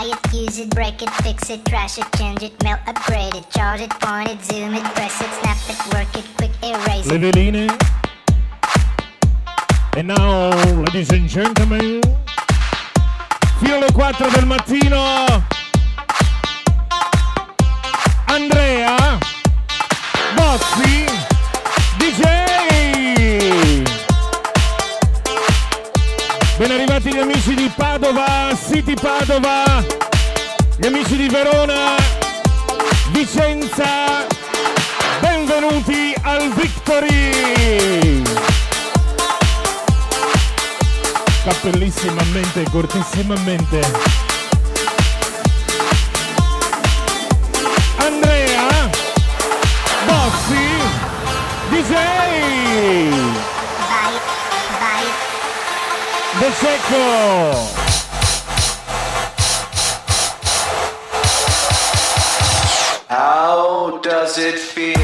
buy it, use it, break it, fix it, trash it, change it, melt, upgrade it, charge it, point it, zoom it, press it, snap it, work it, quick erase it. And now, ladies and gentlemen, fino alle 4 del mattino, Andrea Bozzi. tutti gli amici di Padova, City Padova, gli amici di Verona, Vicenza, benvenuti al Victory! Cappellissimamente, cortissimamente. Andrea Bossi DJ! The Pacheco. How does it feel?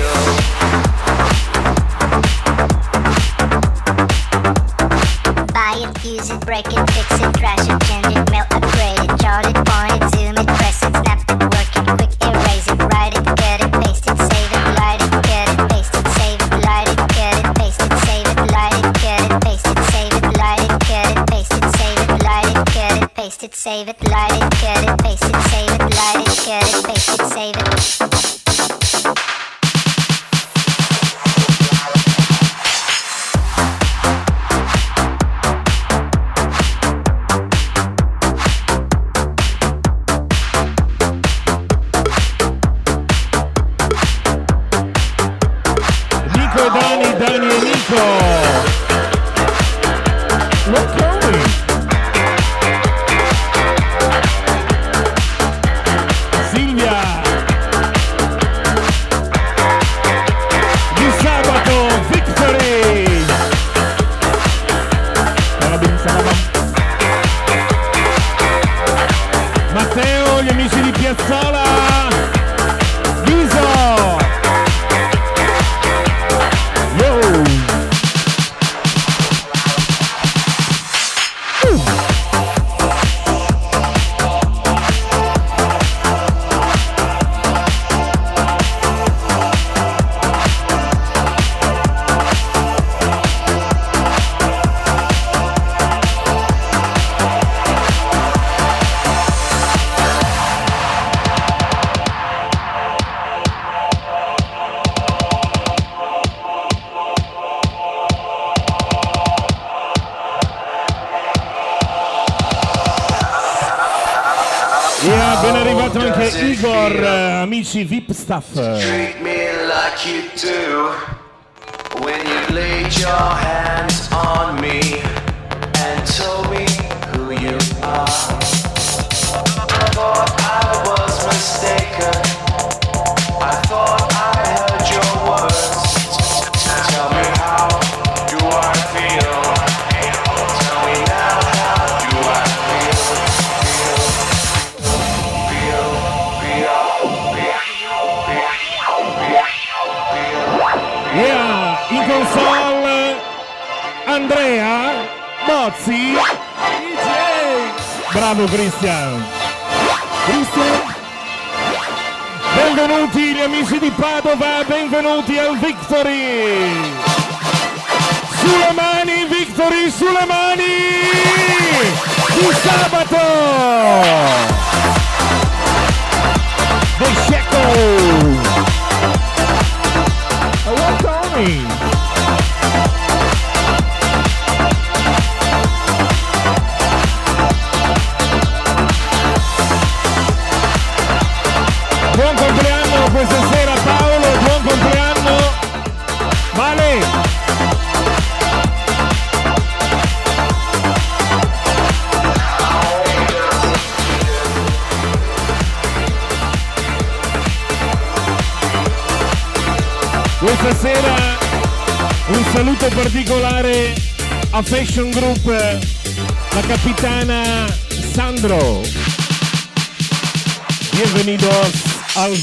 Mitsi Wipstaff.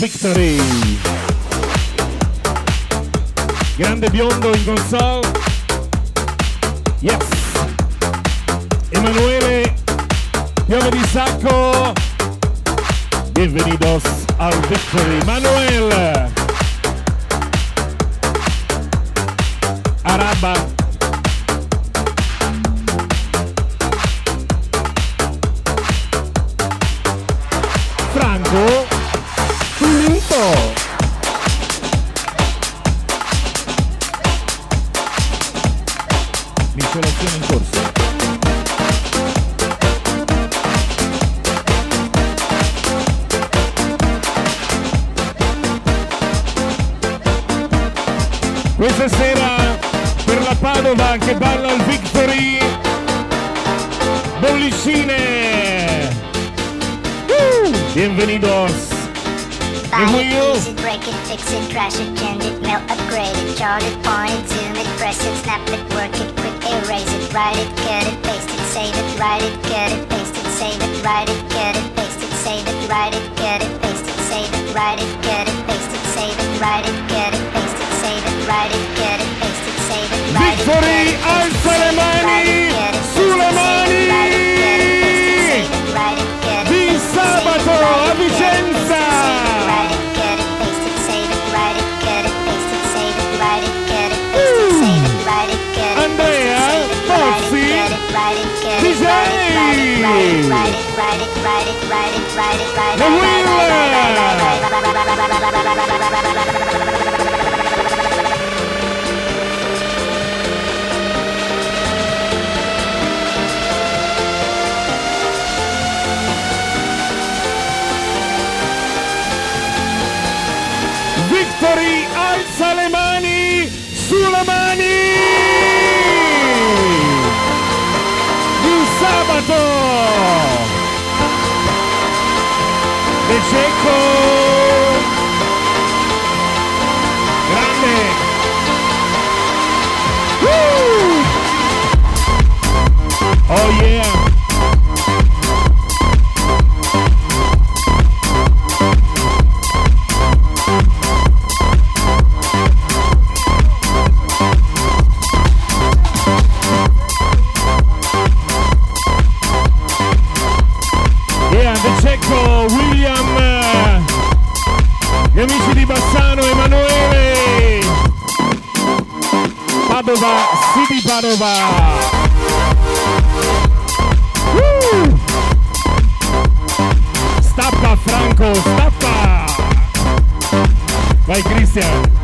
Victory. Grande biondo in console. Yes. Emanuele Piove di Sacco. Bienvenidos al Victory. Manuel. Araba. Amici di Bassano, Emanuele. Padova, City Padova. Uh! Stappa Franco, stappa! Vai Cristian!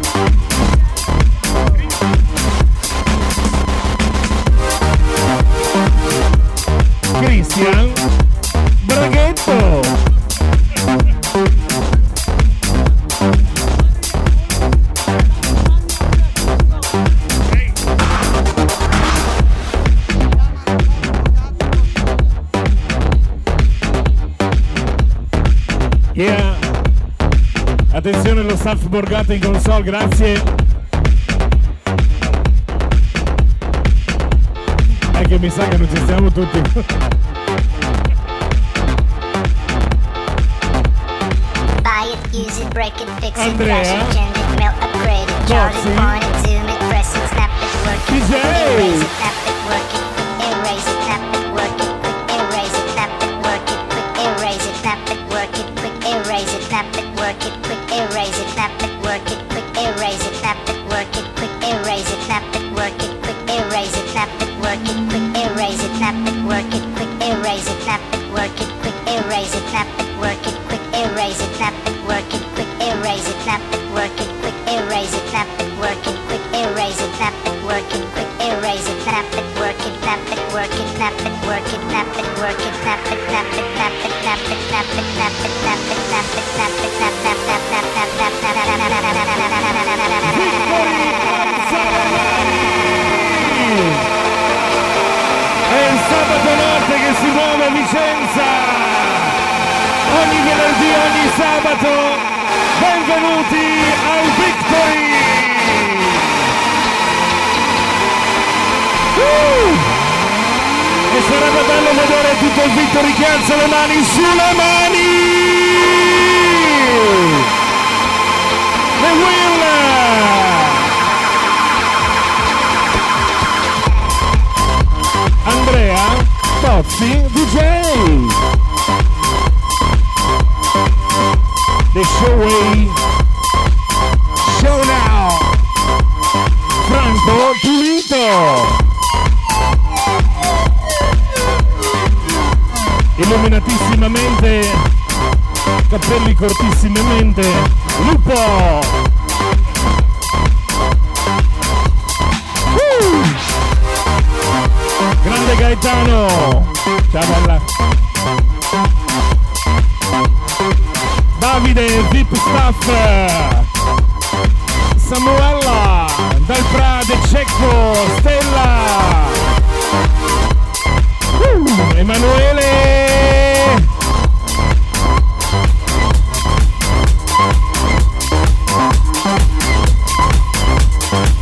Borgata in console, grazie. È che mi sa che non ci stiamo tutti. Andrea Maxi DJ The show way Show Now. Franco Pulito Illuminatissimamente Capelli cortissimamente. Lupo. Gaetano. Ciao bella Davide VIP Staff. Samuella dal Prade Cecco Stella. Uh, Emanuele.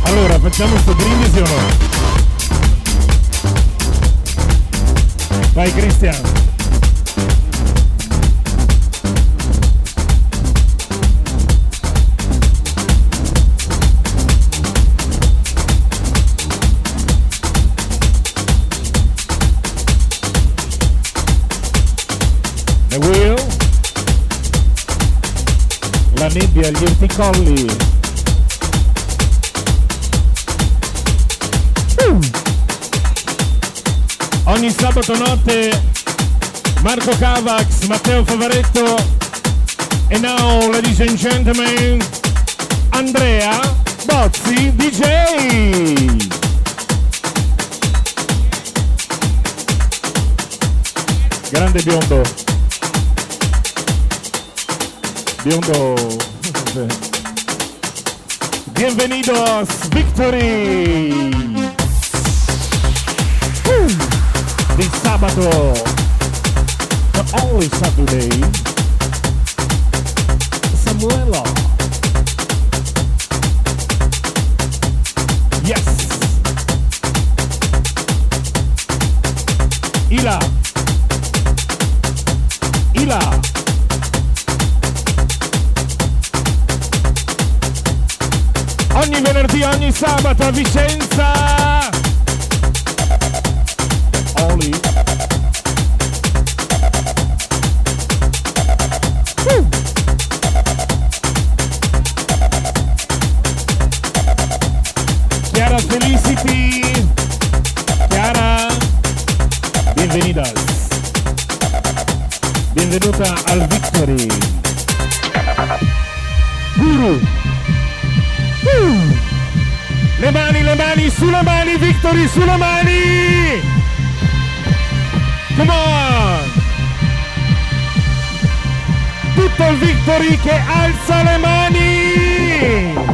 Allora facciamo sto brindisi o no? Vai Cristian The Wheel. La nebbia, gli urticolli Ogni sabato notte Marco Cavax, Matteo Favaretto e now, ladies and gentlemen, Andrea Bozzi DJ. Grande biondo. Biondo. Bienvenidos, Victory. Sabato. But only Saturday. Samuela. Yes. Ila. Ila. Ogni venerdì, ogni sabato a Vicenza. Benvenuta al Victory. Guru. Uh. Le mani, le mani, sulle mani, Victory, sulle mani! Come on! Tutto il Victory che alza le mani!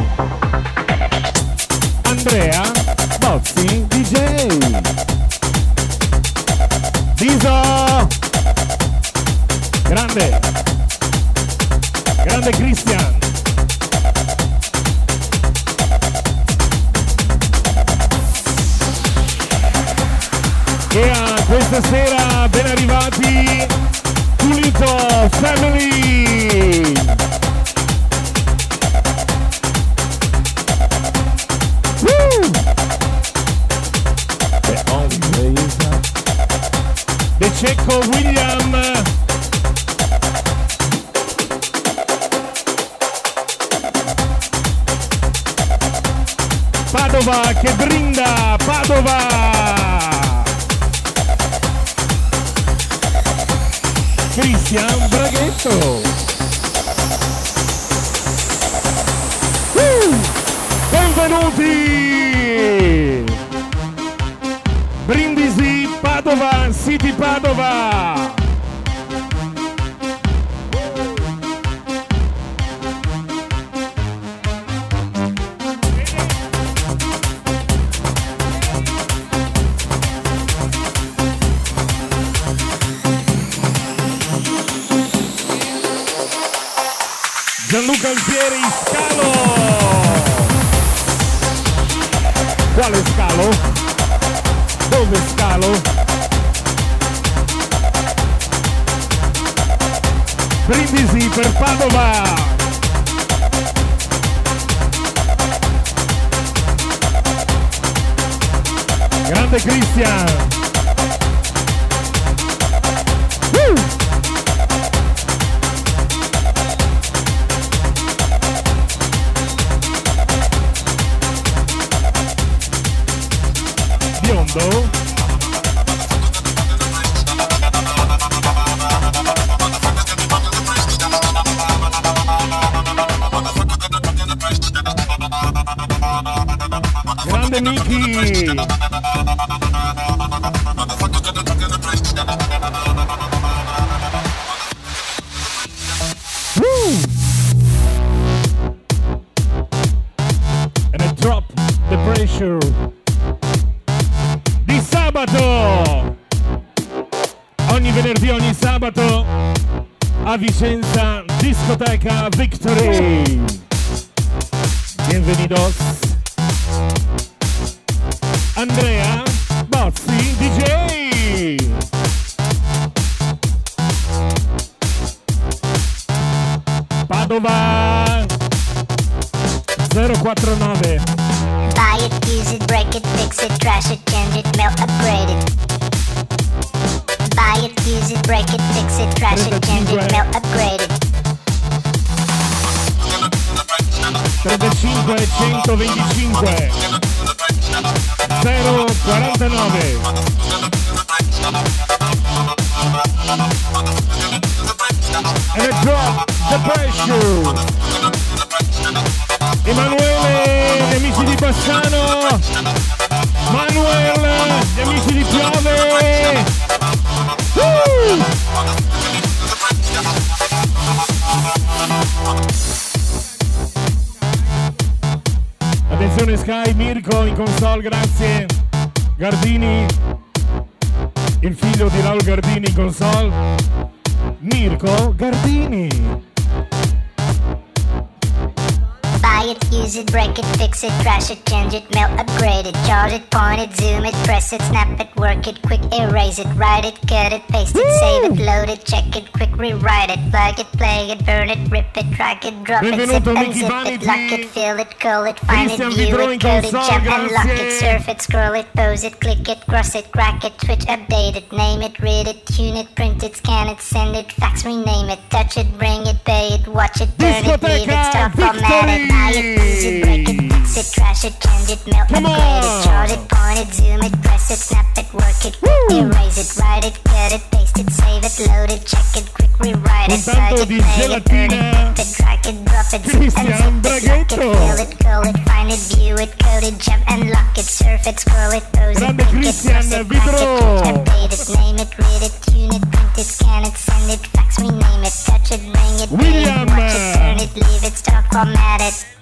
Drop it, zip and zip it, lock it, fill it, call it, find it, view it, code it, jump and lock it, surf it, scroll it, pose it, click it, cross it, crack it, switch, update it, name it, read it, tune it, print it, scan it, send it, fax, rename it, touch it, bring it, pay it, watch it, burn it, leave it, stop, format it, buy it, use it, break it, fix it, trash it, change it, mail, Come upgrade on. it, chart it, point it, zoom it, press it, snap it, work it, erase it, write it, cut it, paste it, save it, load it, check it, quick rewrite it, plug it, play it, burn it, it, drag it, drop it, zip and zip it, lock it, fill it, call it, find it, view it, code it, jump and lock it, surf it, scroll it, pose it, click it, cross it, crack it, Vidro. update it, name it, read it, tune it, print it, scan it, send it, fax, rename it, touch it, bring it, William. it, watch it, turn it, leave it, stop, format it.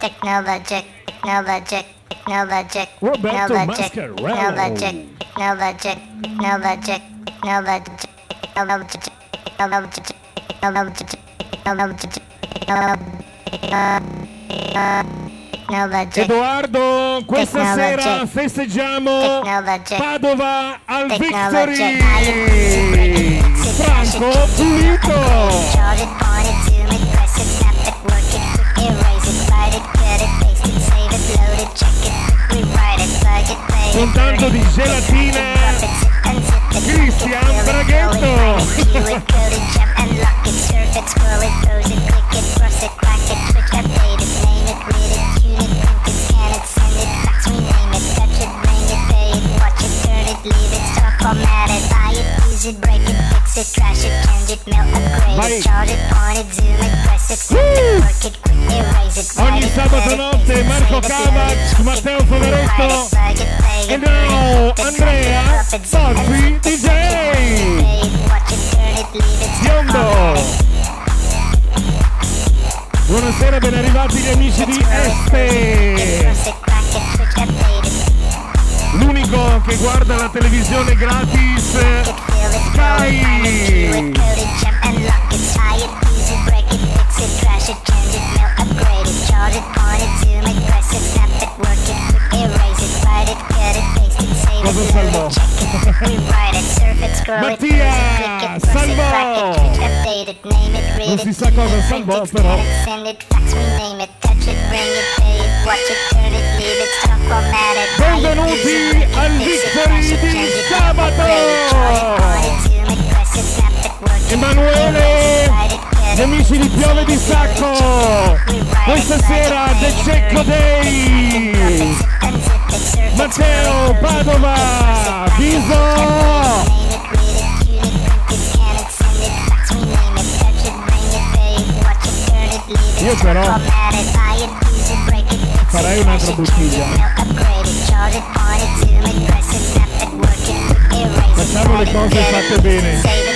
Technologic, technologic, technologic, technologic, Mascarello. technologic, technologic, technologic, technologic, technologic, technologic, technologic, technologic, Edoardo, questa sera festeggiamo. Padova al. Victory. Franco Pulito. con di gelatina. Cristian Braghetto. Leave it, talk matter, buy it, use it, break it it, crash it, change it, melt, upgrade it, charge it, point it, zoom it, press it, flip work it, quick, erase it, Ogni sabato notte Marco Cavac, Matteo Fogaretto e now Andrea Sozzi DJ Biondo. Buonasera, ben arrivati gli amici di Este. L'unico che guarda la televisione gratis. Sky. Cosa salvò? Mattia, salvò! Non si sa cosa salvò, però. Benvenuti al Victory di sabato! Emanuele, gli amici di Piove di Sacco. Questa sera The Cecco Day. Matteo Padova, Viso. Io però farei un'altra bottiglia. Facciamo le cose fatte bene.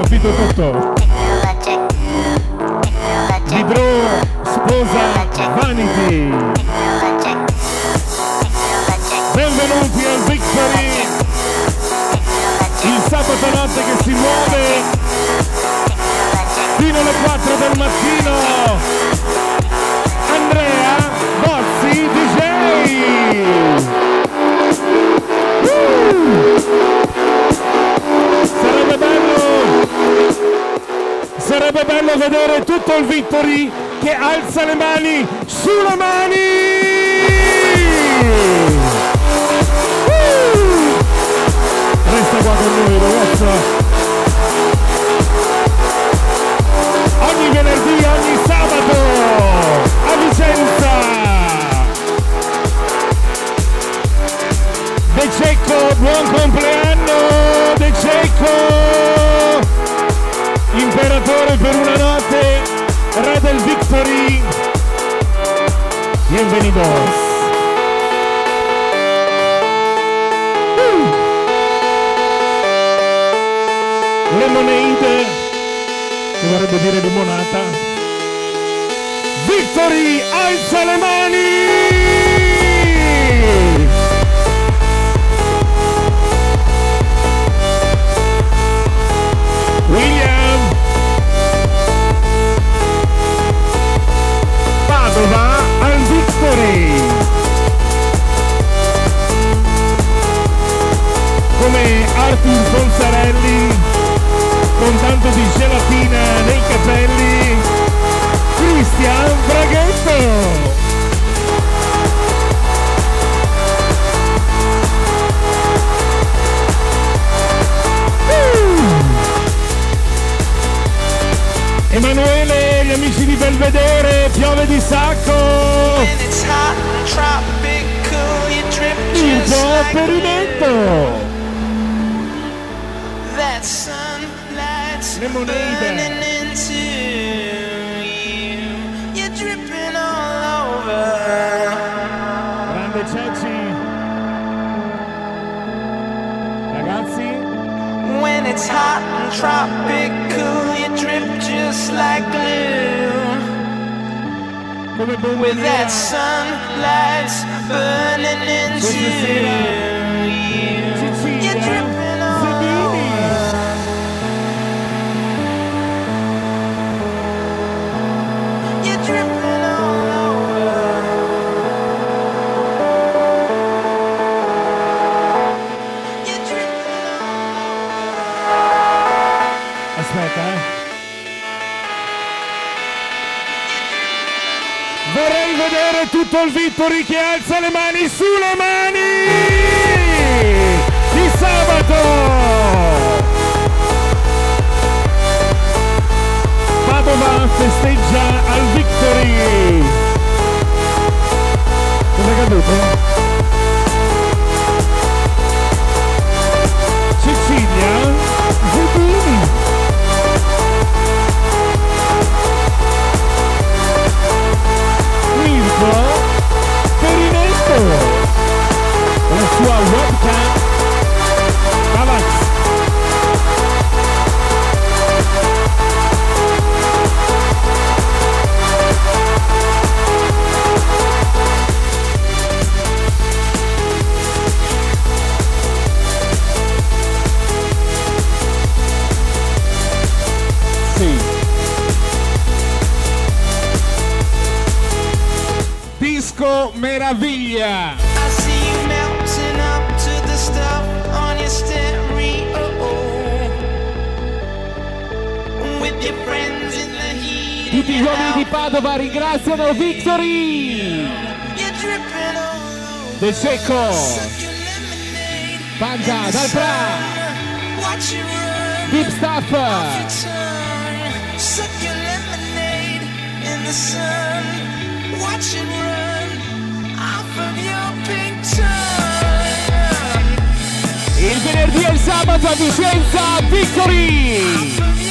Cafito Tusto. Anatol Vittori che alza le mani sulle mani! Uh! Resta qua con noi ragazza! Ogni venerdì, ogni sabato a Vicenza! De Cecco, buon compleanno! De Cecco! Imperatore per una notte! Rebel Victory. Bienvenidos. Mm. Lemonade, che vorrebbe dire limonata. Victory, alza le mani! vantaggio va al Victory. Come Arthur Consarelli con tanto di gelatina nei capelli Cristian Braghetto. Emanuele, gli amici di Belvedere, piove di sacco! Un Il esperimento! Lemonade! Grande Ceci! Ragazzi! When it's hot and tropic just like glue. With that sunlight's burning into you. Col Vittori che alza le mani sulle mani di sabato! Padova festeggia al Victory! Cosa è caduto? Padova ringraziano Victory. De Secco. Panda Dal Pra. Deep Stuff. Il venerdì e il sabato a Vicenza Victory.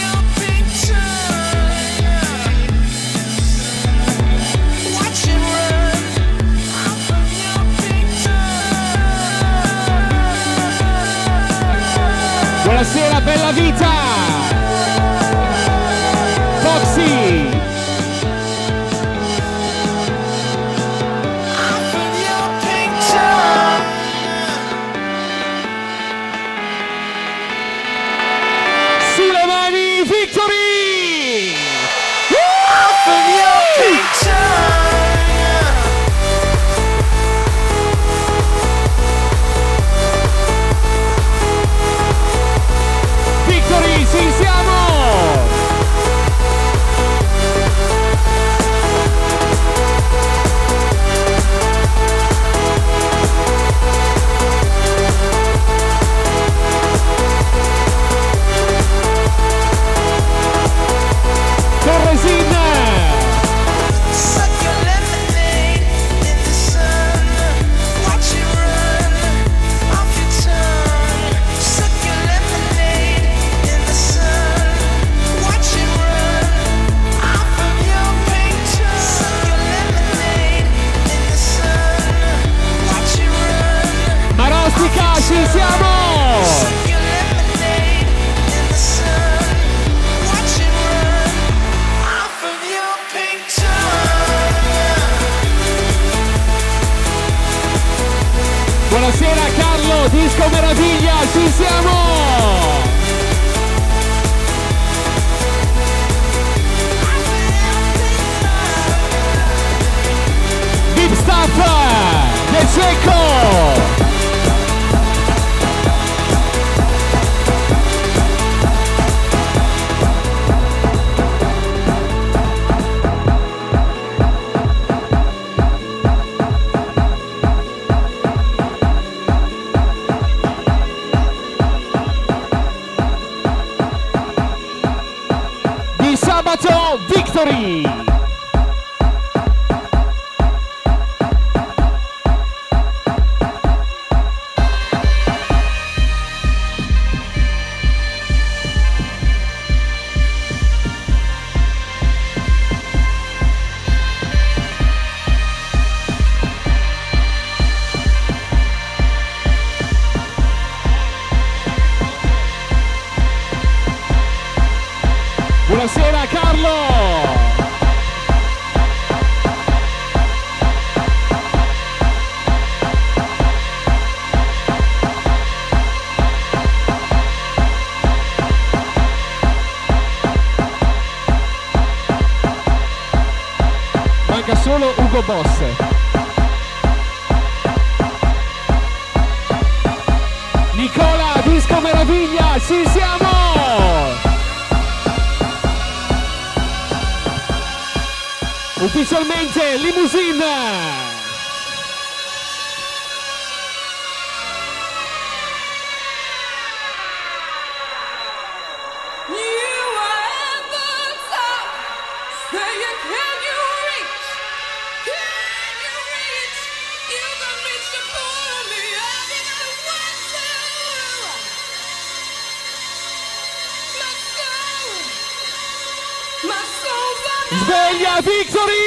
bella vida. siamo! Deep Stuff! De Seco! victory!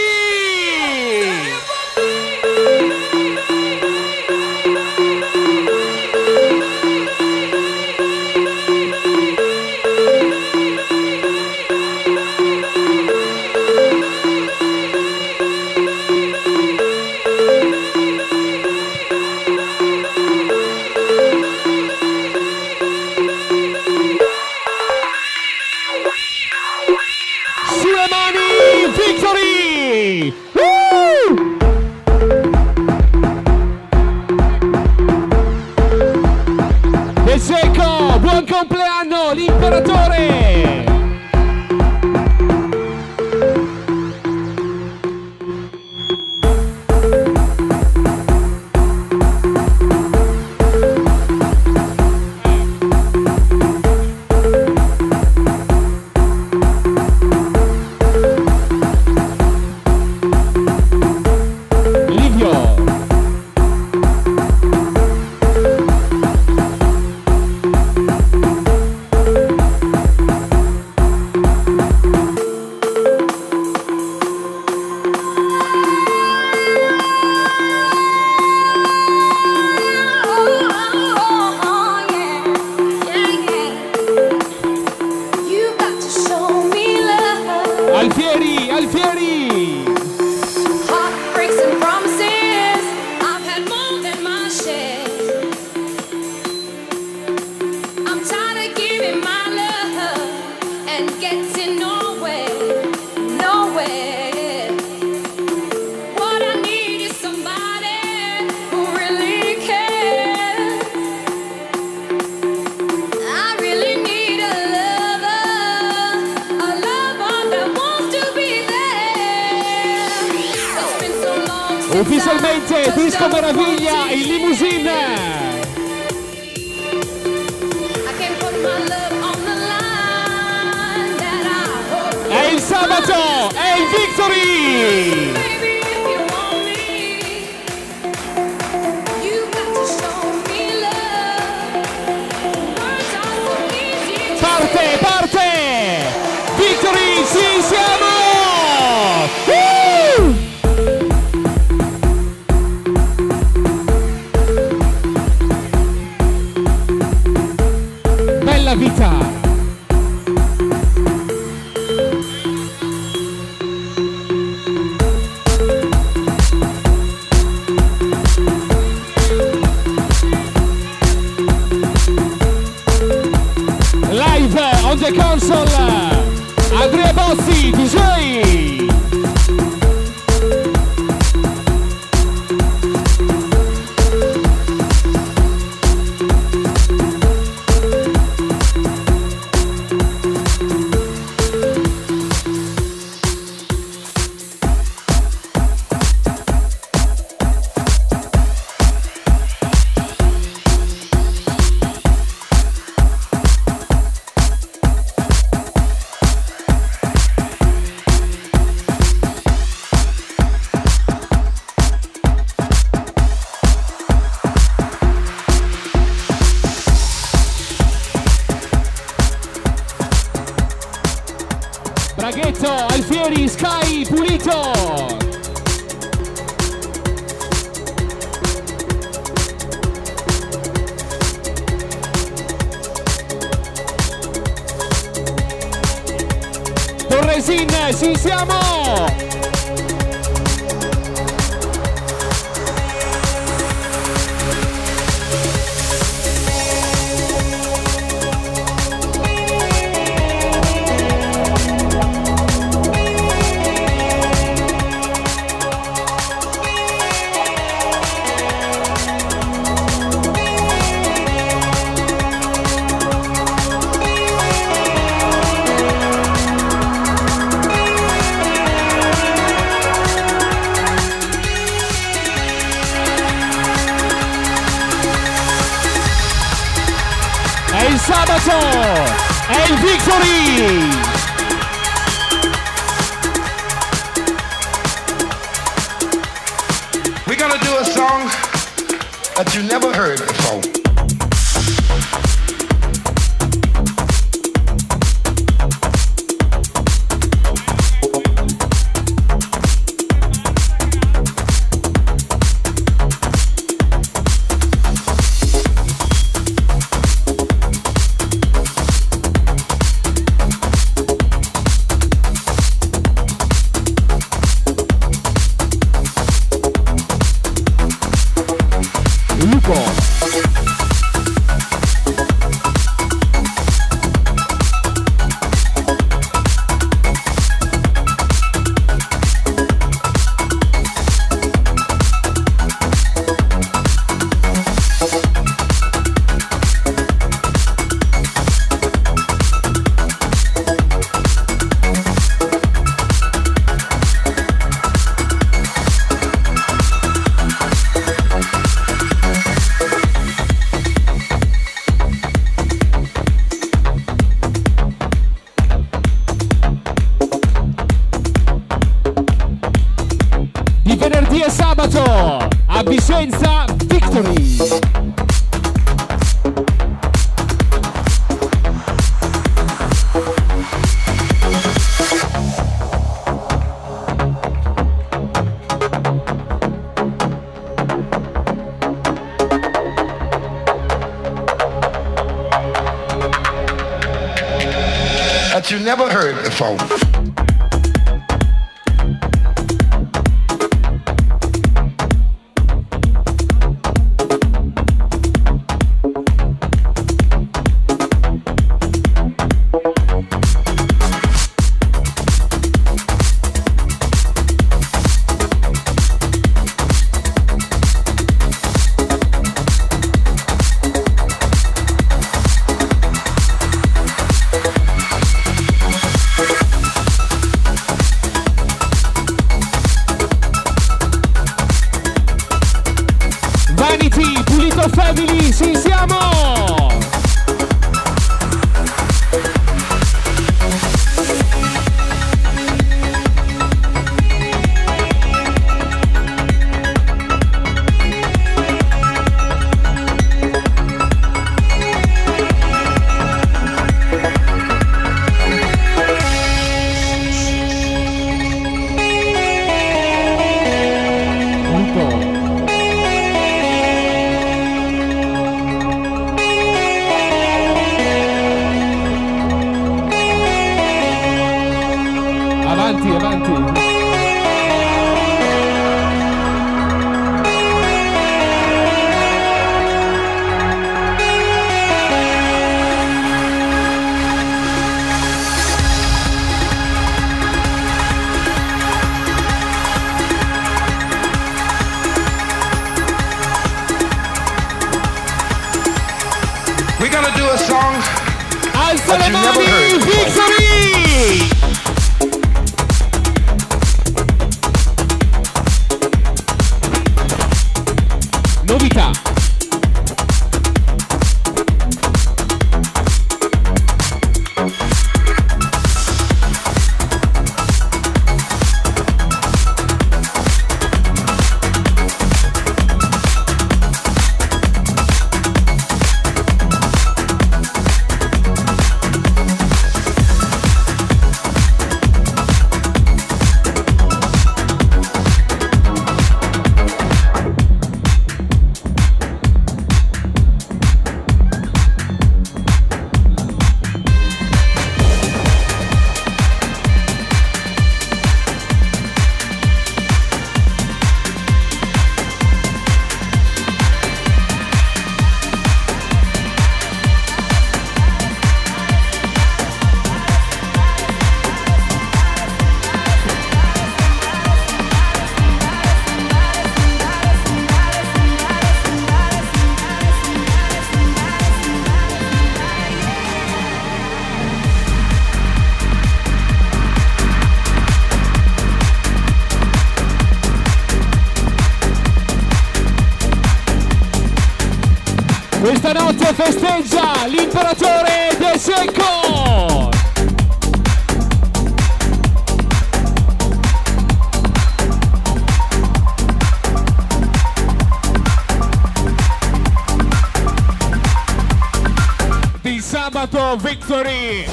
Victory!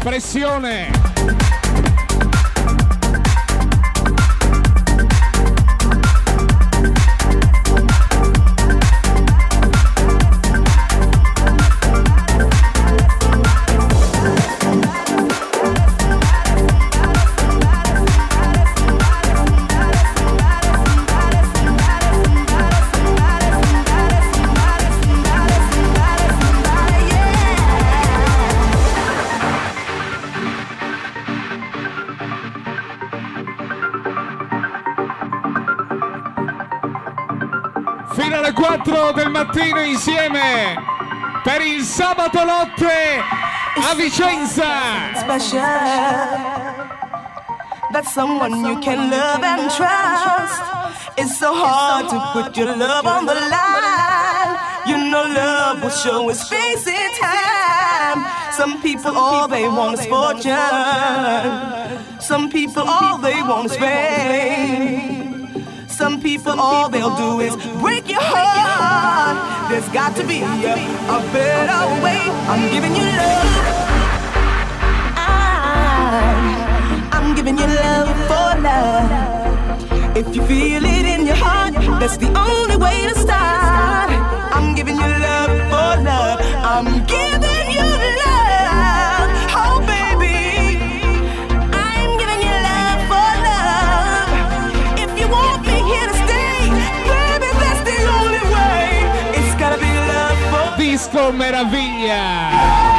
Pressione! Mattino insieme per il sabato notte a Vicenza! special. That's someone you can love and trust. It's so hard to put your love on the line. You know, love will show its face in time. Some people, all they want is fortune. Some people, all they want is fame. Some people, all they'll do is break heart. There's got to be a, a better way. I'm giving you love. I'm giving you love for love. If you feel it in your heart, that's the only way to start. I'm giving you love for love. I'm giving for Disco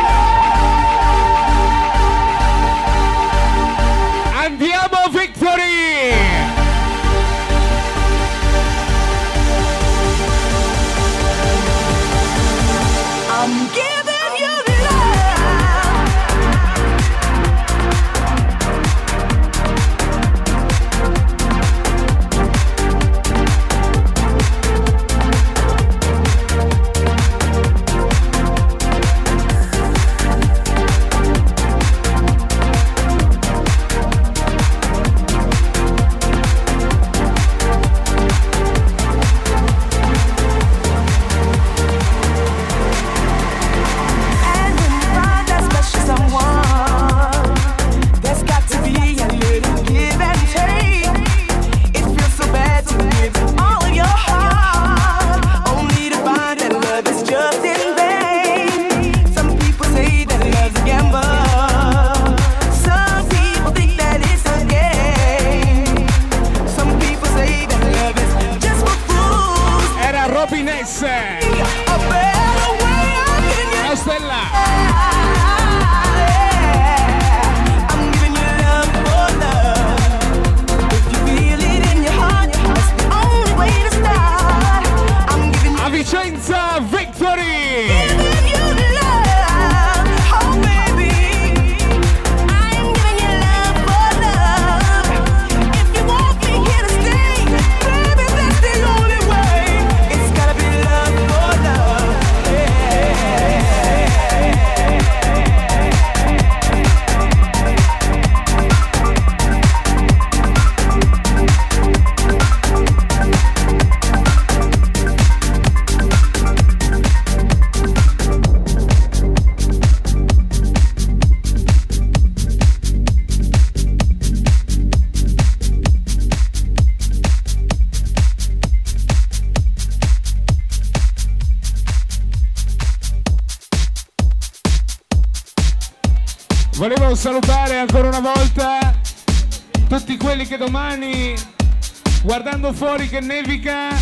fuori che nevica,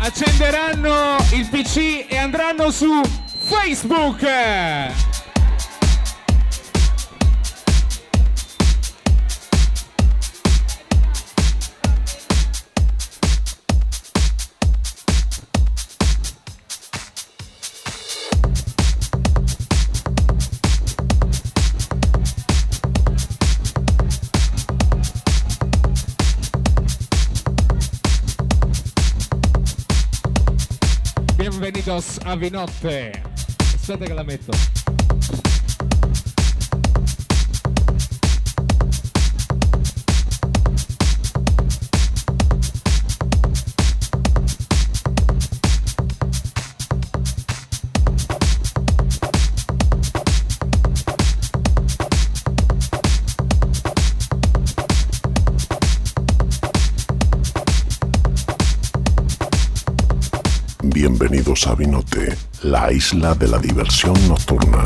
accenderanno il PC e andranno su Facebook. Bienvenidos a Vinotte. Aspetta che la metto. Bienvenidos a Vinote, la isla de la diversión nocturna.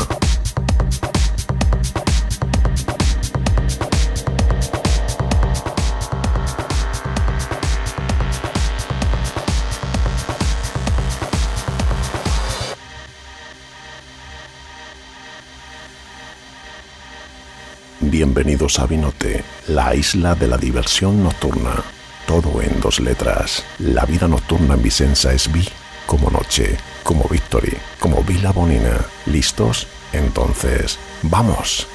Bienvenidos a Vinote, la isla de la diversión nocturna. Todo en dos letras. La vida nocturna en Vicenza es vi como noche, como victory, como vila bonina. ¿Listos? Entonces, ¡vamos!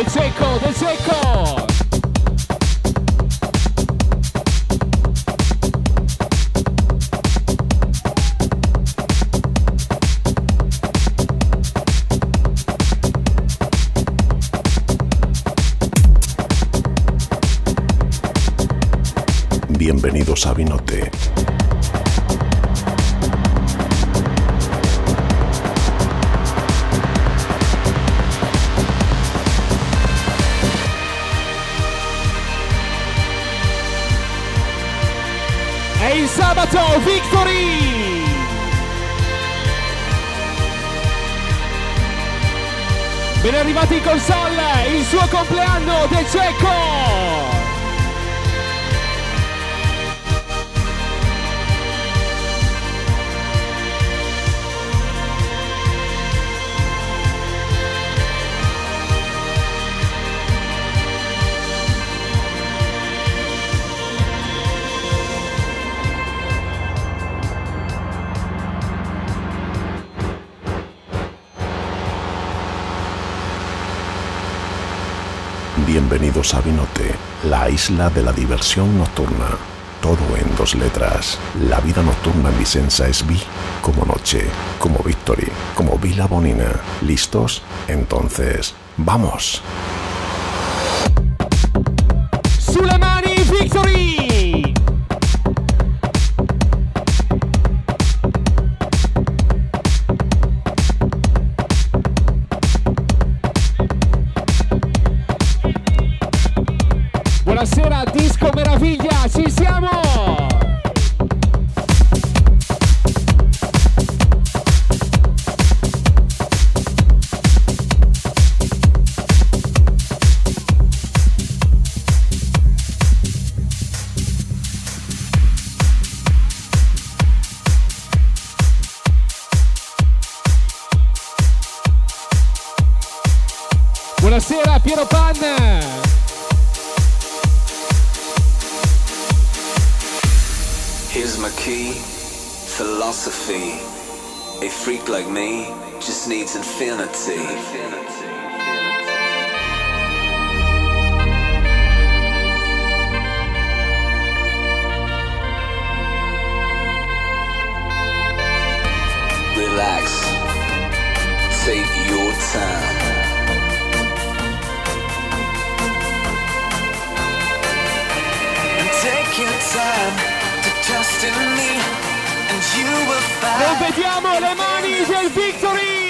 De Cecco, De Cecco! Bienvenidos a Vinote. Sabato Victory! Ben arrivati in console, il suo compleanno De Cecco! Bienvenidos a Vinote, la isla de la diversión nocturna. Todo en dos letras. La vida nocturna en Vicenza es Vi como noche, como Victory, como Vila Bonina. ¿Listos? Entonces, ¡vamos! Relax, take your time. Take your time to trust in me, and you will find vediamo le mani del Victory!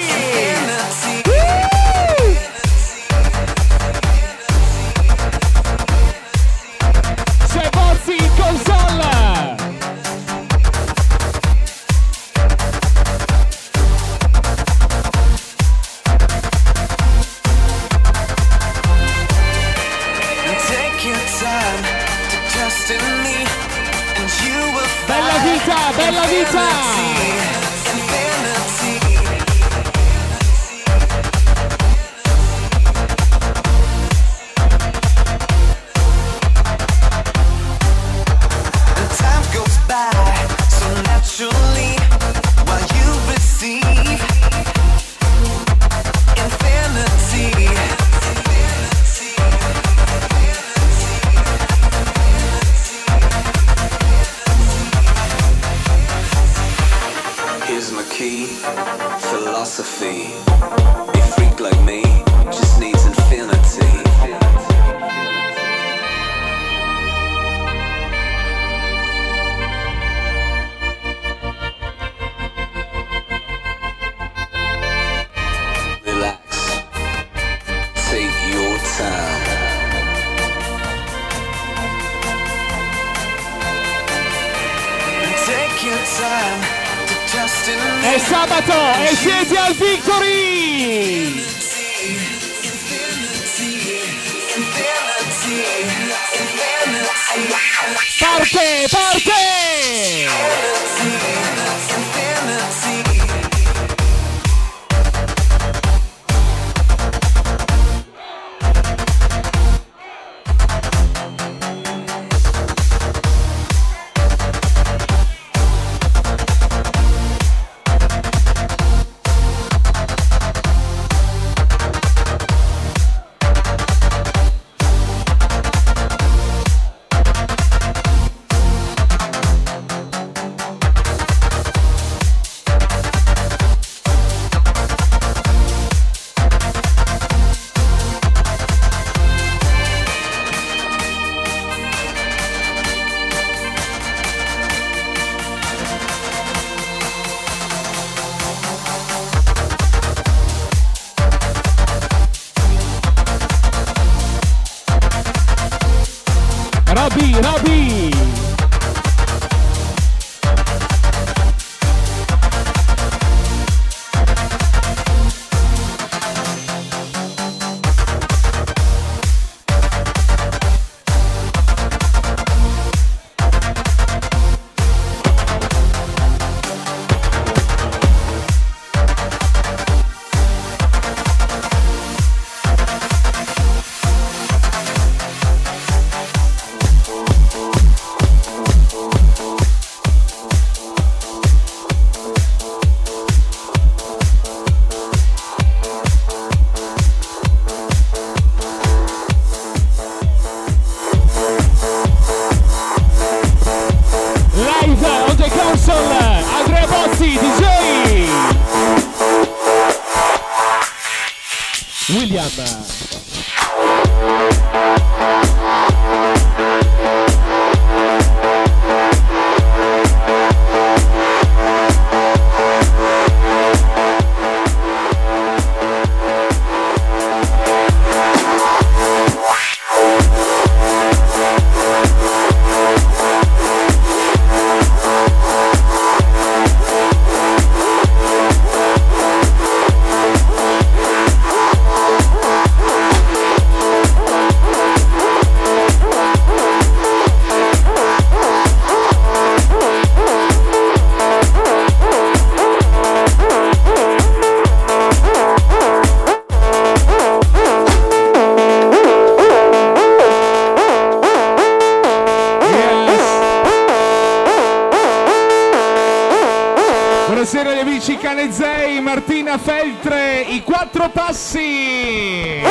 oltre i quattro passi.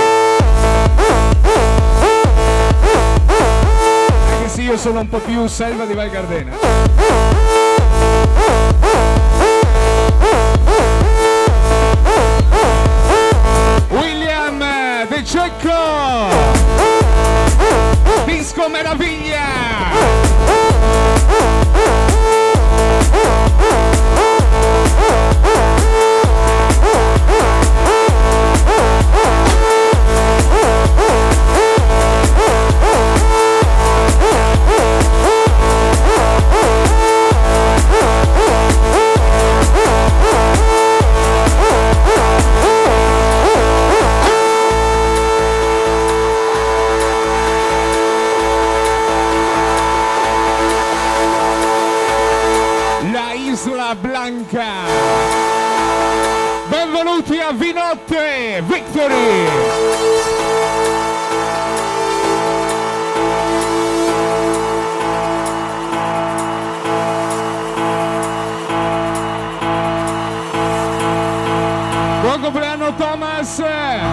Anche se io sono un po' più selva di Val Gardena. De Cecco Disco Meraviglia Forte Victory! Logo Breno Thomas! Eh,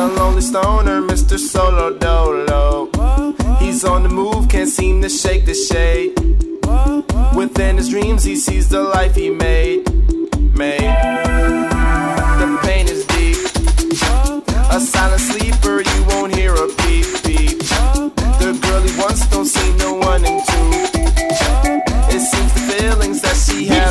the lonely stoner, Mr. Solo Dolo. He's on the move, can't seem to shake the shade. Within his dreams, he sees the life he made. Made. The pain is deep. A silent sleeper, you won't hear a peep beep. The girl he wants don't see no one in two. It seems the feelings that she had.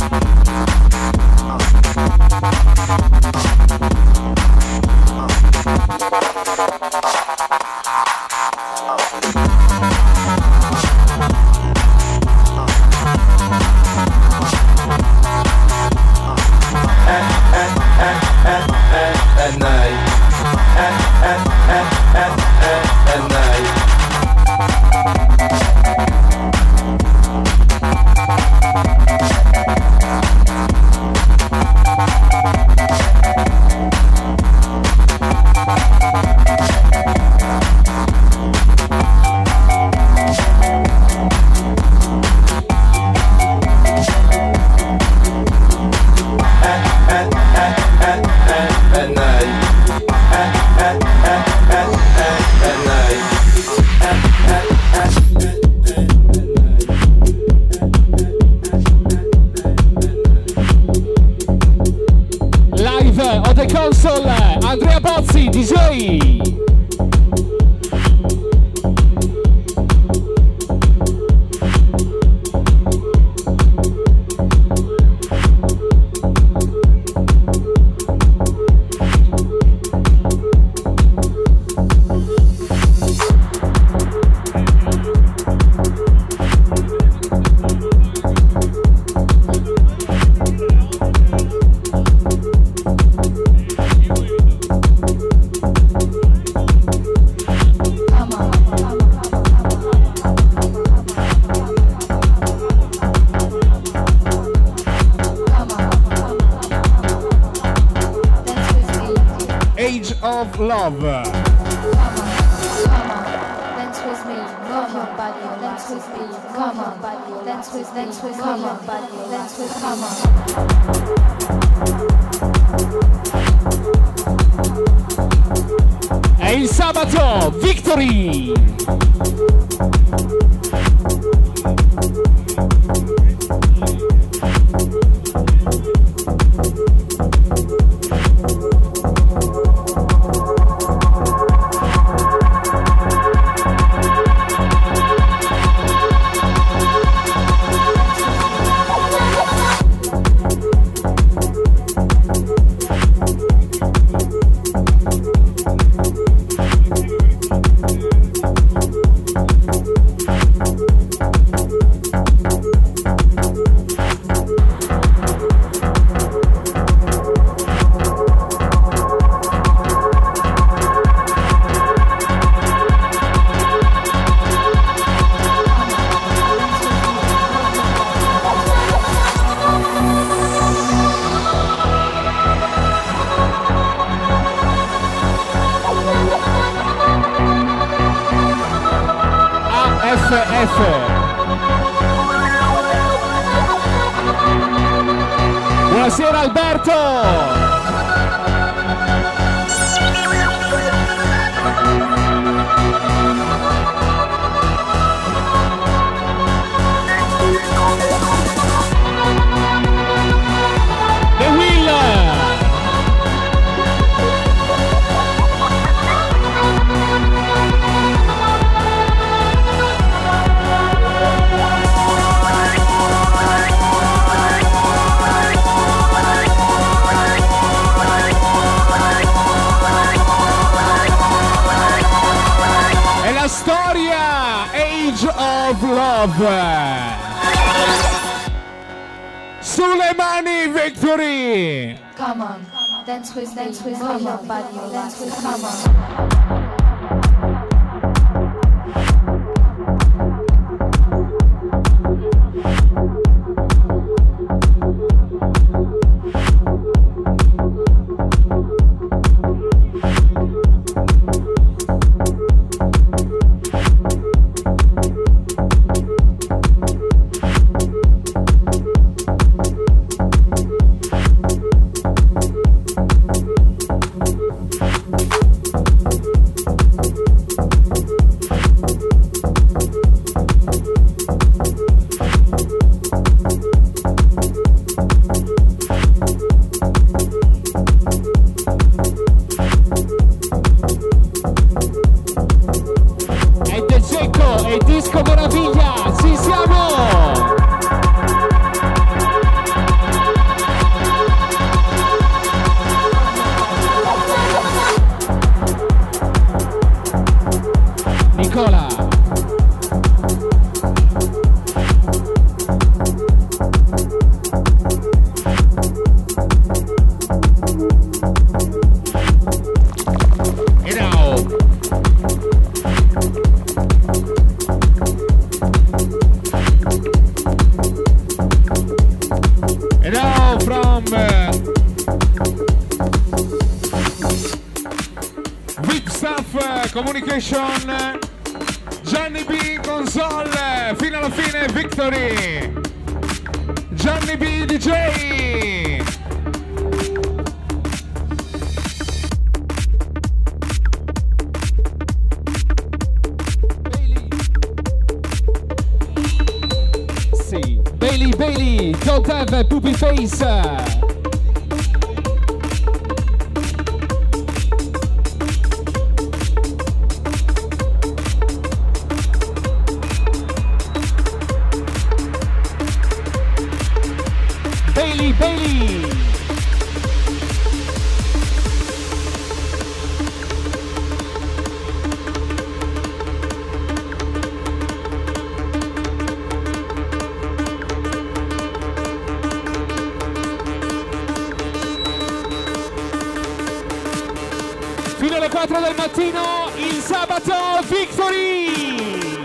love. Dance with me, come on, buddy. Dance with me, come on, buddy. Dance with, dance with, come on, buddy. Dance with, come on. Love. Sulle Victory! Come on, dance with, dance with, come on, body, dance with, come on. 4 del mattino, il sabato Victory!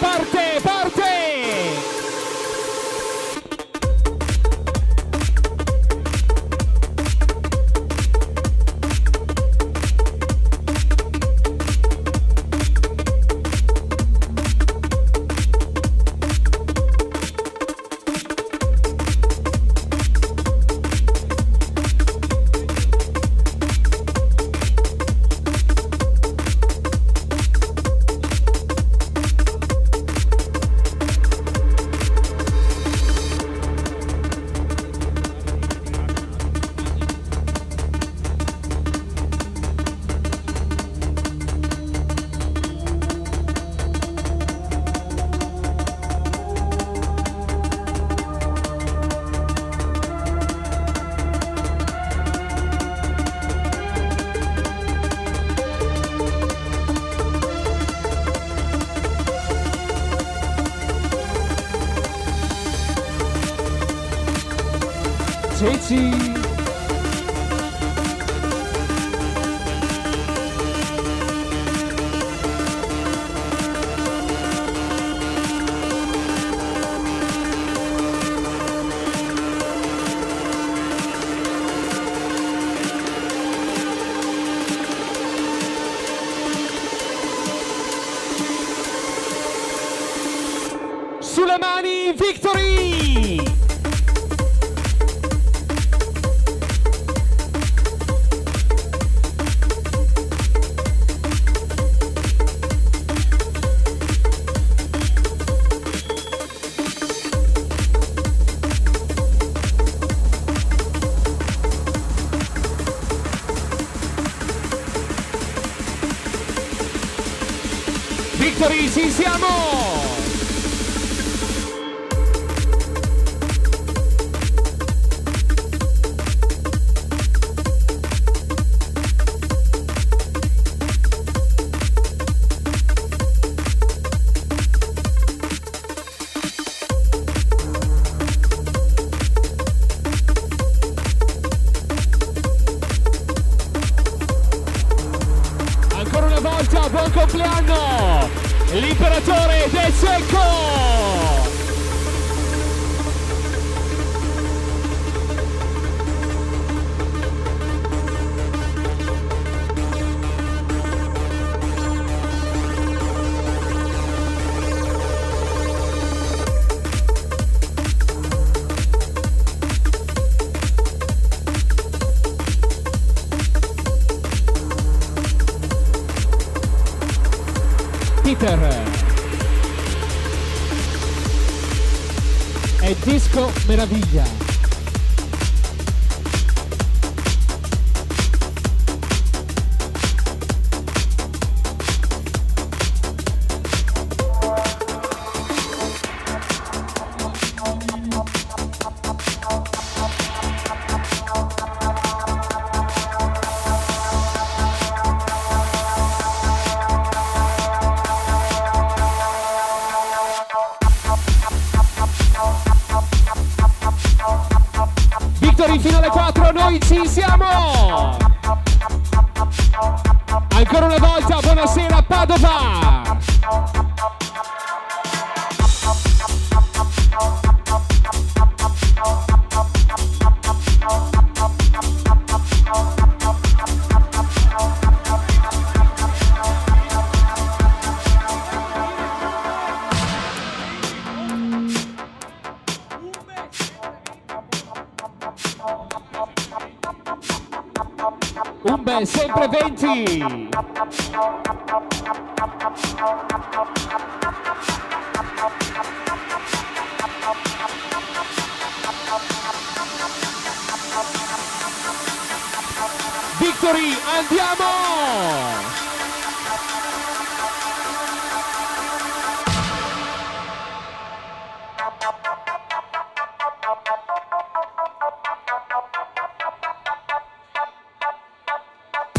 Parte, parte!